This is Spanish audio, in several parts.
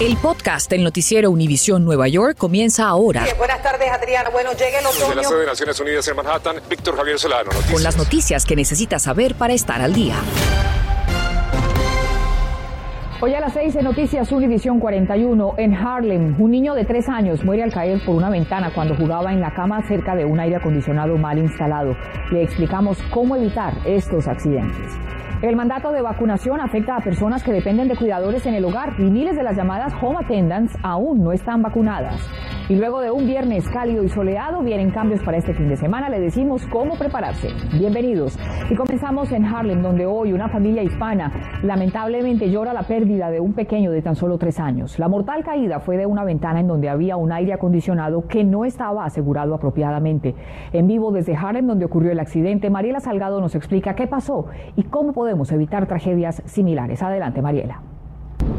El podcast del noticiero Univisión Nueva York comienza ahora. buenas tardes, Adriana. Bueno, llega el otoño. Desde la sede de Naciones Unidas en Manhattan, Víctor Javier Solano. Noticias. Con las noticias que necesitas saber para estar al día. Hoy a las 6 en Noticias Univisión 41, en Harlem, un niño de 3 años muere al caer por una ventana cuando jugaba en la cama cerca de un aire acondicionado mal instalado. Le explicamos cómo evitar estos accidentes. El mandato de vacunación afecta a personas que dependen de cuidadores en el hogar y miles de las llamadas home attendants aún no están vacunadas. Y luego de un viernes cálido y soleado vienen cambios para este fin de semana. Le decimos cómo prepararse. Bienvenidos. Y comenzamos en Harlem, donde hoy una familia hispana lamentablemente llora la pérdida de un pequeño de tan solo tres años. La mortal caída fue de una ventana en donde había un aire acondicionado que no estaba asegurado apropiadamente. En vivo desde Harlem, donde ocurrió el accidente, Mariela Salgado nos explica qué pasó y cómo podemos evitar tragedias similares. Adelante, Mariela.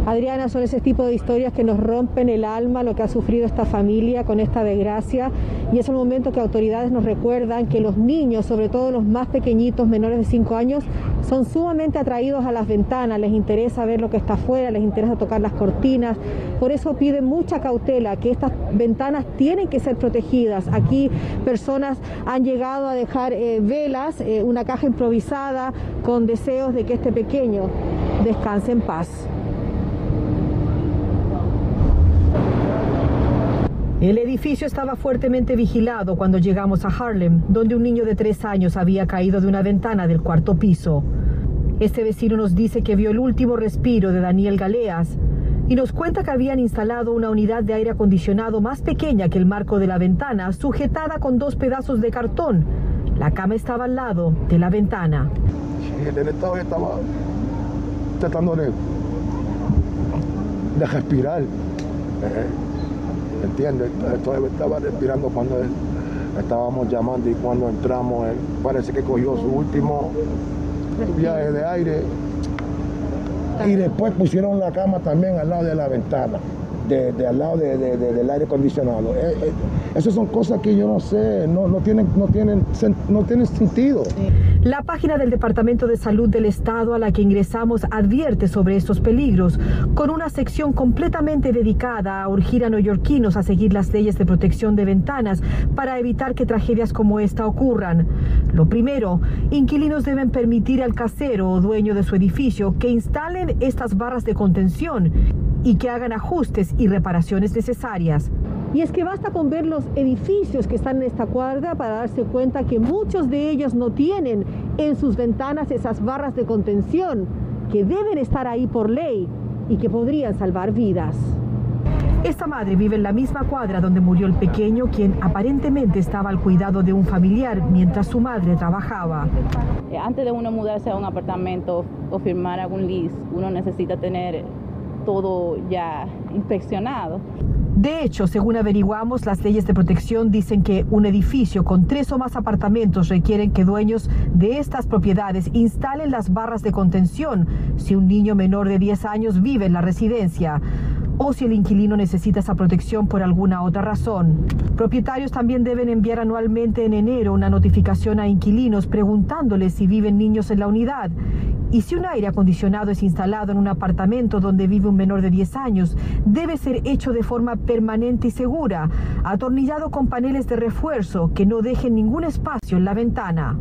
Adriana, son ese tipo de historias que nos rompen el alma, lo que ha sufrido esta familia con esta desgracia. Y es el momento que autoridades nos recuerdan que los niños, sobre todo los más pequeñitos, menores de 5 años, son sumamente atraídos a las ventanas, les interesa ver lo que está afuera, les interesa tocar las cortinas. Por eso piden mucha cautela, que estas ventanas tienen que ser protegidas. Aquí personas han llegado a dejar eh, velas, eh, una caja improvisada con deseos de que este pequeño descanse en paz. El edificio estaba fuertemente vigilado cuando llegamos a Harlem, donde un niño de tres años había caído de una ventana del cuarto piso. Este vecino nos dice que vio el último respiro de Daniel Galeas y nos cuenta que habían instalado una unidad de aire acondicionado más pequeña que el marco de la ventana, sujetada con dos pedazos de cartón. La cama estaba al lado de la ventana. El estado estaba tratando de, de respirar. Eh, ¿entiendes? estaba respirando cuando estábamos llamando y cuando entramos, él parece que cogió su último viaje de aire y después pusieron la cama también al lado de la ventana de, al lado del aire acondicionado. Eh, eh, esas son cosas que yo no sé, no, no, tienen, no, tienen, no tienen sentido. La página del Departamento de Salud del Estado a la que ingresamos advierte sobre estos peligros, con una sección completamente dedicada a urgir a neoyorquinos a seguir las leyes de protección de ventanas para evitar que tragedias como esta ocurran. Lo primero, inquilinos deben permitir al casero o dueño de su edificio que instalen estas barras de contención y que hagan ajustes y reparaciones necesarias. Y es que basta con ver los edificios que están en esta cuadra para darse cuenta que muchos de ellos no tienen en sus ventanas esas barras de contención que deben estar ahí por ley y que podrían salvar vidas. Esta madre vive en la misma cuadra donde murió el pequeño, quien aparentemente estaba al cuidado de un familiar mientras su madre trabajaba. Eh, antes de uno mudarse a un apartamento o firmar algún lease, uno necesita tener todo ya inspeccionado. De hecho, según averiguamos, las leyes de protección dicen que un edificio con tres o más apartamentos requieren que dueños de estas propiedades instalen las barras de contención si un niño menor de 10 años vive en la residencia o si el inquilino necesita esa protección por alguna otra razón. Propietarios también deben enviar anualmente en enero una notificación a inquilinos preguntándoles si viven niños en la unidad y si un aire acondicionado es instalado en un apartamento donde vive un menor de 10 años, debe ser hecho de forma permanente y segura, atornillado con paneles de refuerzo que no dejen ningún espacio en la ventana.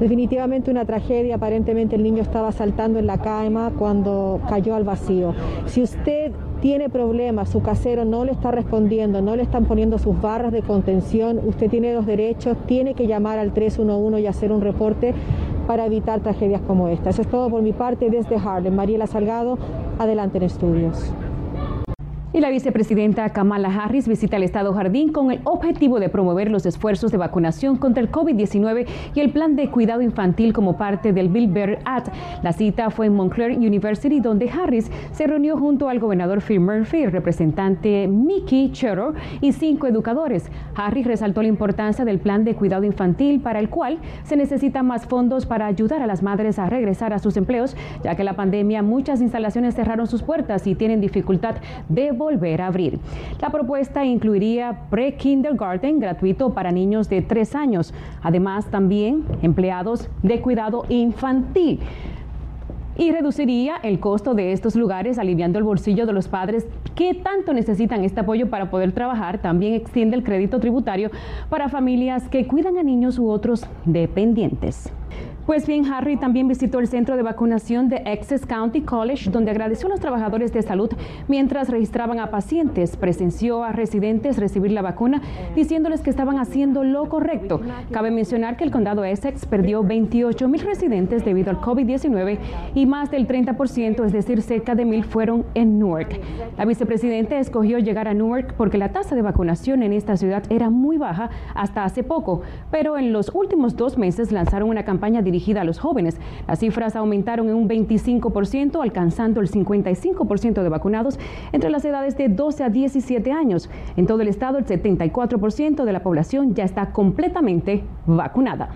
Definitivamente una tragedia, aparentemente el niño estaba saltando en la cama cuando cayó al vacío. Si usted tiene problemas, su casero no le está respondiendo, no le están poniendo sus barras de contención, usted tiene los derechos, tiene que llamar al 311 y hacer un reporte para evitar tragedias como esta. Eso es todo por mi parte desde Harlem. Mariela Salgado, adelante en estudios. Y la vicepresidenta Kamala Harris visita el Estado Jardín con el objetivo de promover los esfuerzos de vacunación contra el COVID-19 y el plan de cuidado infantil como parte del Bill Better Act. La cita fue en Montclair University, donde Harris se reunió junto al gobernador Phil Murphy, representante Mickey Cheror y cinco educadores. Harris resaltó la importancia del plan de cuidado infantil, para el cual se necesitan más fondos para ayudar a las madres a regresar a sus empleos, ya que la pandemia muchas instalaciones cerraron sus puertas y tienen dificultad de volver a abrir. La propuesta incluiría pre-kindergarten gratuito para niños de tres años, además también empleados de cuidado infantil. y reduciría el costo de estos lugares, aliviando el bolsillo de los padres que tanto necesitan este apoyo para poder trabajar. También extiende el crédito tributario para familias que cuidan a niños u otros dependientes. Pues bien, Harry también visitó el centro de vacunación de Essex County College, donde agradeció a los trabajadores de salud mientras registraban a pacientes. Presenció a residentes recibir la vacuna, diciéndoles que estaban haciendo lo correcto. Cabe mencionar que el condado Essex perdió 28 mil residentes debido al COVID-19 y más del 30%, es decir, cerca de mil, fueron en Newark. La vicepresidenta escogió llegar a Newark porque la tasa de vacunación en esta ciudad era muy baja hasta hace poco, pero en los últimos dos meses lanzaron una campaña dirigida a los jóvenes. Las cifras aumentaron en un 25%, alcanzando el 55% de vacunados entre las edades de 12 a 17 años. En todo el estado, el 74% de la población ya está completamente vacunada.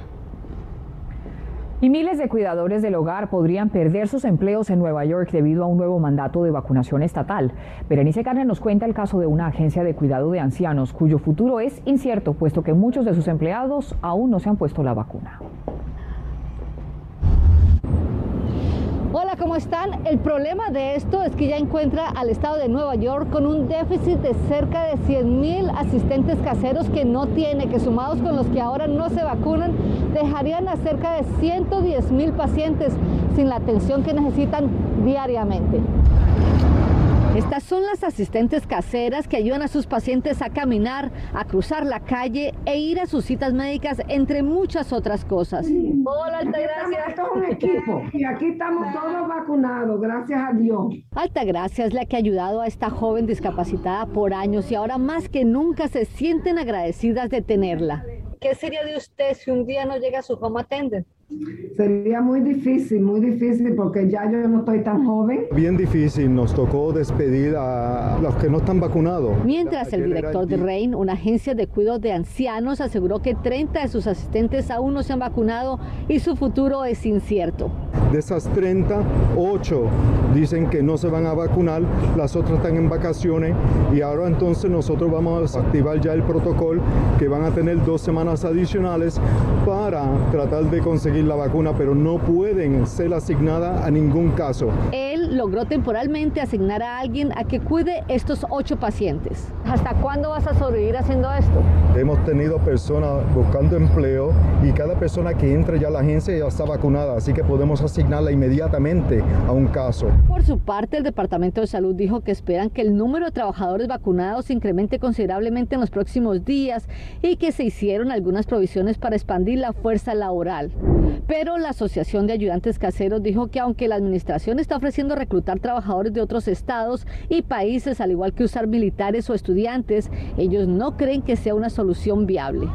Y miles de cuidadores del hogar podrían perder sus empleos en Nueva York debido a un nuevo mandato de vacunación estatal. Berenice Carne nos cuenta el caso de una agencia de cuidado de ancianos cuyo futuro es incierto, puesto que muchos de sus empleados aún no se han puesto la vacuna. Hola, ¿cómo están? El problema de esto es que ya encuentra al estado de Nueva York con un déficit de cerca de 100 mil asistentes caseros que no tiene, que sumados con los que ahora no se vacunan, dejarían a cerca de 110 mil pacientes sin la atención que necesitan diariamente. Estas son las asistentes caseras que ayudan a sus pacientes a caminar, a cruzar la calle e ir a sus citas médicas, entre muchas otras cosas. Hola, Altagracia. Esto es un equipo y aquí estamos todos vacunados, gracias a Dios. Altagracia es la que ha ayudado a esta joven discapacitada por años y ahora más que nunca se sienten agradecidas de tenerla. ¿Qué sería de usted si un día no llega a su home attendant? Sería muy difícil, muy difícil porque ya yo no estoy tan joven. Bien difícil, nos tocó despedir a los que no están vacunados. Mientras el director de RAIN, una agencia de cuidado de ancianos, aseguró que 30 de sus asistentes aún no se han vacunado y su futuro es incierto. De esas 30, 8 dicen que no se van a vacunar, las otras están en vacaciones y ahora entonces nosotros vamos a activar ya el protocolo que van a tener dos semanas adicionales para tratar de conseguir la vacuna, pero no pueden ser asignadas a ningún caso. Él logró temporalmente asignar a alguien a que cuide estos ocho pacientes. ¿Hasta cuándo vas a sobrevivir haciendo esto? Hemos tenido personas buscando empleo y cada persona que entra ya a la agencia ya está vacunada, así que podemos asignarla inmediatamente a un caso. Por su parte, el Departamento de Salud dijo que esperan que el número de trabajadores vacunados incremente considerablemente en los próximos días y que se hicieron algunas provisiones para expandir la fuerza laboral. Pero la Asociación de Ayudantes Caseros dijo que aunque la administración está ofreciendo reclutar trabajadores de otros estados y países, al igual que usar militares o estudiantes, ellos no creen que sea una solución viable.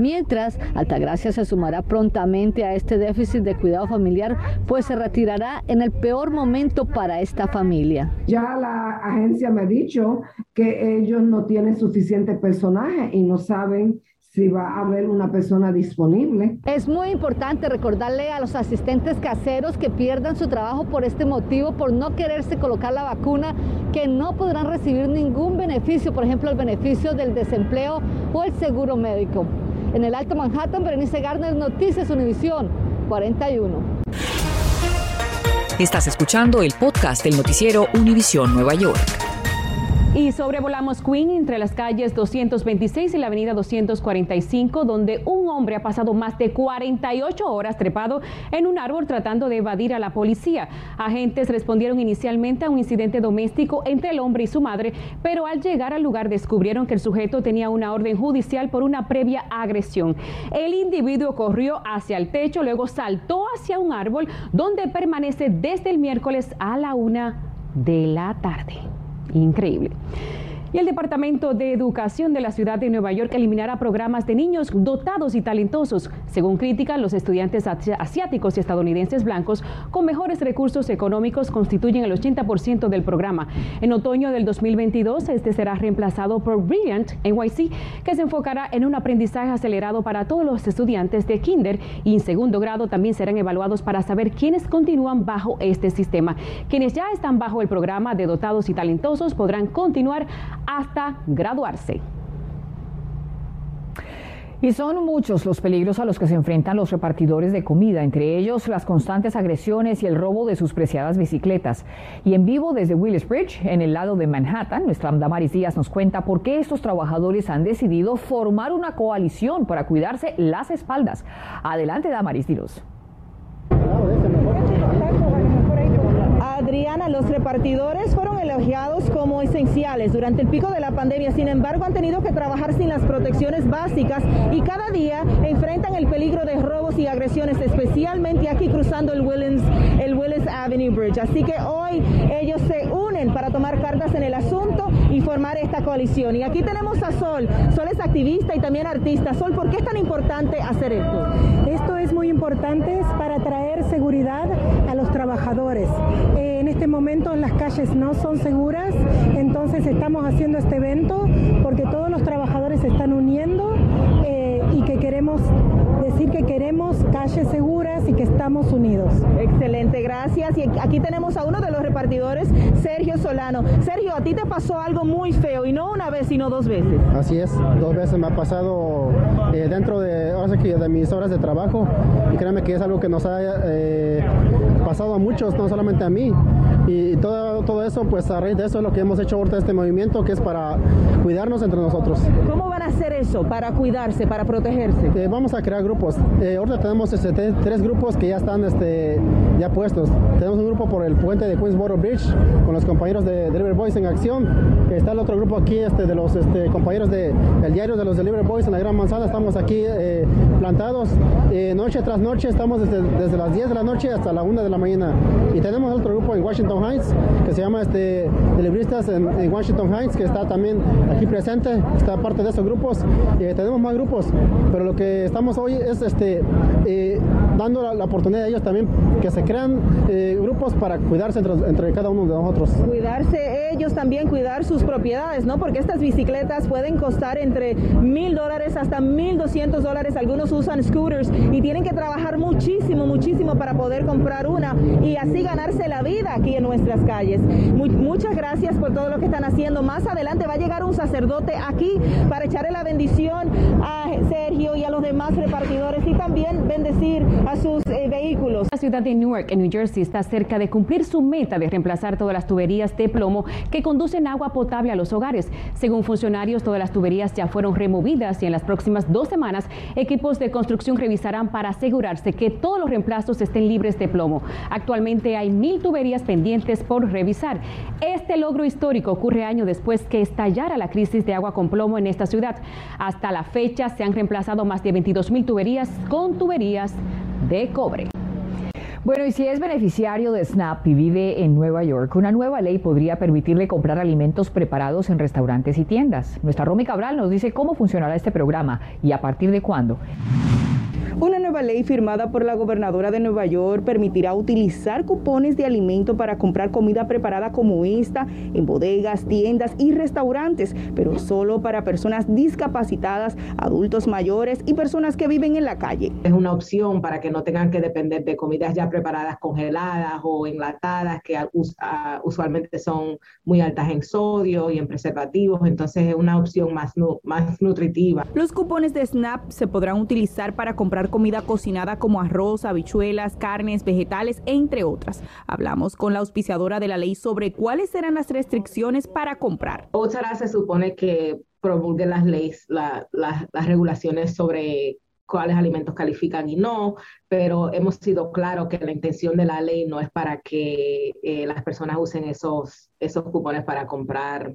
Mientras, Altagracia se sumará prontamente a este déficit de cuidado familiar, pues se retirará en el peor momento para esta familia. Ya la agencia me ha dicho que ellos no tienen suficiente personaje y no saben si va a haber una persona disponible. Es muy importante recordarle a los asistentes caseros que pierdan su trabajo por este motivo, por no quererse colocar la vacuna, que no podrán recibir ningún beneficio, por ejemplo, el beneficio del desempleo o el seguro médico. En el Alto Manhattan, Berenice Garner, Noticias Univisión 41. Estás escuchando el podcast del noticiero Univisión Nueva York. Y sobrevolamos Queen entre las calles 226 y la avenida 245, donde un hombre ha pasado más de 48 horas trepado en un árbol tratando de evadir a la policía. Agentes respondieron inicialmente a un incidente doméstico entre el hombre y su madre, pero al llegar al lugar descubrieron que el sujeto tenía una orden judicial por una previa agresión. El individuo corrió hacia el techo, luego saltó hacia un árbol donde permanece desde el miércoles a la una de la tarde. Increíble. Y el Departamento de Educación de la Ciudad de Nueva York eliminará programas de niños dotados y talentosos. Según crítica, los estudiantes asiáticos y estadounidenses blancos con mejores recursos económicos constituyen el 80% del programa. En otoño del 2022, este será reemplazado por Brilliant NYC, que se enfocará en un aprendizaje acelerado para todos los estudiantes de kinder y en segundo grado también serán evaluados para saber quiénes continúan bajo este sistema. Quienes ya están bajo el programa de dotados y talentosos podrán continuar hasta graduarse. Y son muchos los peligros a los que se enfrentan los repartidores de comida, entre ellos las constantes agresiones y el robo de sus preciadas bicicletas. Y en vivo desde Bridge, en el lado de Manhattan, nuestra Damaris Díaz nos cuenta por qué estos trabajadores han decidido formar una coalición para cuidarse las espaldas. Adelante, Damaris, dilos. Adriana, los repartidores fueron elogiados como esenciales durante el pico de la pandemia, sin embargo han tenido que trabajar sin las protecciones básicas y cada día enfrentan el peligro de robos y agresiones, especialmente aquí cruzando el Williams, el Willis Avenue Bridge. Así que hoy ellos se unen para tomar cartas en el asunto y formar esta coalición. Y aquí tenemos a Sol. Sol es activista y también artista. Sol, ¿por qué es tan importante hacer esto? Esto es muy importante para traer seguridad a los trabajadores. Eh, este momento las calles no son seguras, entonces estamos haciendo este evento porque todos los trabajadores se están uniendo eh, y que queremos decir que queremos calles seguras y que estamos unidos. Excelente, gracias. Y aquí tenemos a uno de los repartidores, Sergio Solano. Sergio, a ti te pasó algo muy feo y no una vez, sino dos veces. Así es, dos veces me ha pasado eh, dentro de, de mis horas de trabajo y créanme que es algo que nos ha eh, pasado a muchos, no solamente a mí. Y todo, todo eso, pues a raíz de eso es lo que hemos hecho ahorita este movimiento, que es para cuidarnos entre nosotros. ¿Cómo van a hacer eso para cuidarse, para protegerse? Eh, vamos a crear grupos. Eh, ahorita tenemos este, tres grupos que ya están este, ya puestos. Tenemos un grupo por el puente de Queensboro Bridge con los compañeros de Delivery Boys en acción. Está el otro grupo aquí este, de los este, compañeros del el diario de los Delivery Boys en la Gran Manzana. Estamos aquí eh, plantados noche tras noche. Estamos desde, desde las 10 de la noche hasta la 1 de la mañana. Y tenemos otro grupo en Washington Heights que se llama este, Libristas en, Washington Heights, que está también aquí presente, está parte de esos grupos. Eh, tenemos más grupos, pero lo que estamos hoy es este, eh, dando la, oportunidad a ellos también que se crean eh, grupos para cuidarse entre, entre, cada uno de nosotros. Cuidarse ellos también, cuidar sus propiedades, ¿no? Porque estas bicicletas pueden costar entre mil dólares hasta mil doscientos dólares. Algunos usan scooters y tienen que trabajar muchísimo, muchísimo para poder comprar una y así ganarse la vida aquí en nuestras calles. muchas gracias por todo lo que están haciendo. Más adelante va a llegar un sacerdote aquí para echarle la bendición a Y a los demás repartidores y también bendecir a sus eh, vehículos. Ciudad de Newark, en New Jersey, está cerca de cumplir su meta de reemplazar todas las tuberías de plomo que conducen agua potable a los hogares. Según funcionarios, todas las tuberías ya fueron removidas y en las próximas dos semanas equipos de construcción revisarán para asegurarse que todos los reemplazos estén libres de plomo. Actualmente hay mil tuberías pendientes por revisar. Este logro histórico ocurre año después que estallara la crisis de agua con plomo en esta ciudad. Hasta la fecha se han reemplazado más de 22 mil tuberías con tuberías de cobre. Bueno, y si es beneficiario de SNAP y vive en Nueva York, una nueva ley podría permitirle comprar alimentos preparados en restaurantes y tiendas. Nuestra Romy Cabral nos dice cómo funcionará este programa y a partir de cuándo. Nueva ley firmada por la gobernadora de Nueva York permitirá utilizar cupones de alimento para comprar comida preparada como esta en bodegas, tiendas y restaurantes, pero solo para personas discapacitadas, adultos mayores y personas que viven en la calle. Es una opción para que no tengan que depender de comidas ya preparadas congeladas o enlatadas que usualmente son muy altas en sodio y en preservativos, entonces es una opción más, más nutritiva. Los cupones de SNAP se podrán utilizar para comprar comida cocinada como arroz, habichuelas, carnes, vegetales, entre otras. Hablamos con la auspiciadora de la ley sobre cuáles serán las restricciones para comprar. Otra se supone que promulgue las leyes, las regulaciones sobre cuáles alimentos califican y no, pero hemos sido claros que la intención de la ley no es para que eh, las personas usen esos cupones para comprar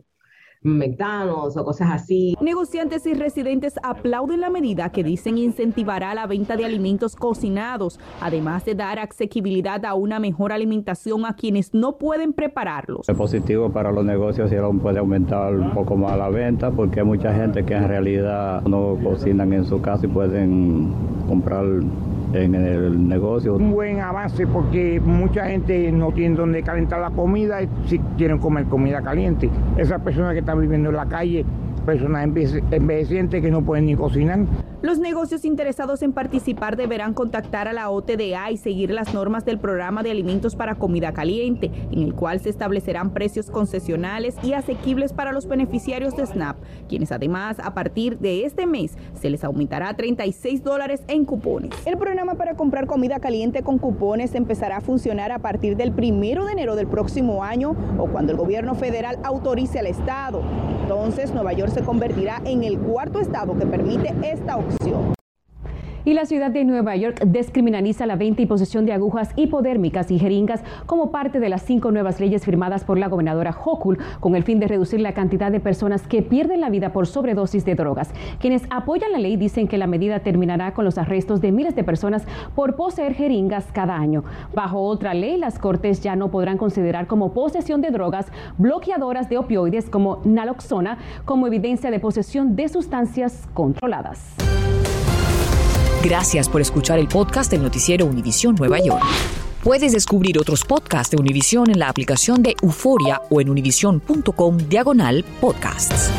McDonald's o cosas así. Negociantes y residentes aplauden la medida que dicen incentivará la venta de alimentos cocinados, además de dar asequibilidad a una mejor alimentación a quienes no pueden prepararlos. Es positivo para los negocios y aún puede aumentar un poco más la venta porque hay mucha gente que en realidad no cocinan en su casa y pueden comprar en el negocio. Un buen avance porque mucha gente no tiene donde calentar la comida y si quieren comer comida caliente. Esas personas que están viviendo en la calle personas envejecientes que no pueden ni cocinar. Los negocios interesados en participar deberán contactar a la OTDA y seguir las normas del programa de alimentos para comida caliente, en el cual se establecerán precios concesionales y asequibles para los beneficiarios de SNAP, quienes además a partir de este mes se les aumentará 36 dólares en cupones. El programa para comprar comida caliente con cupones empezará a funcionar a partir del primero de enero del próximo año o cuando el gobierno federal autorice al Estado. Entonces Nueva York se convertirá en el cuarto estado que permite esta opción y la ciudad de Nueva York descriminaliza la venta y posesión de agujas hipodérmicas y jeringas como parte de las cinco nuevas leyes firmadas por la gobernadora Hochul con el fin de reducir la cantidad de personas que pierden la vida por sobredosis de drogas. Quienes apoyan la ley dicen que la medida terminará con los arrestos de miles de personas por poseer jeringas cada año. Bajo otra ley, las cortes ya no podrán considerar como posesión de drogas bloqueadoras de opioides como naloxona como evidencia de posesión de sustancias controladas. Gracias por escuchar el podcast del noticiero Univisión Nueva York. Puedes descubrir otros podcasts de Univisión en la aplicación de Euforia o en univision.com diagonal podcasts.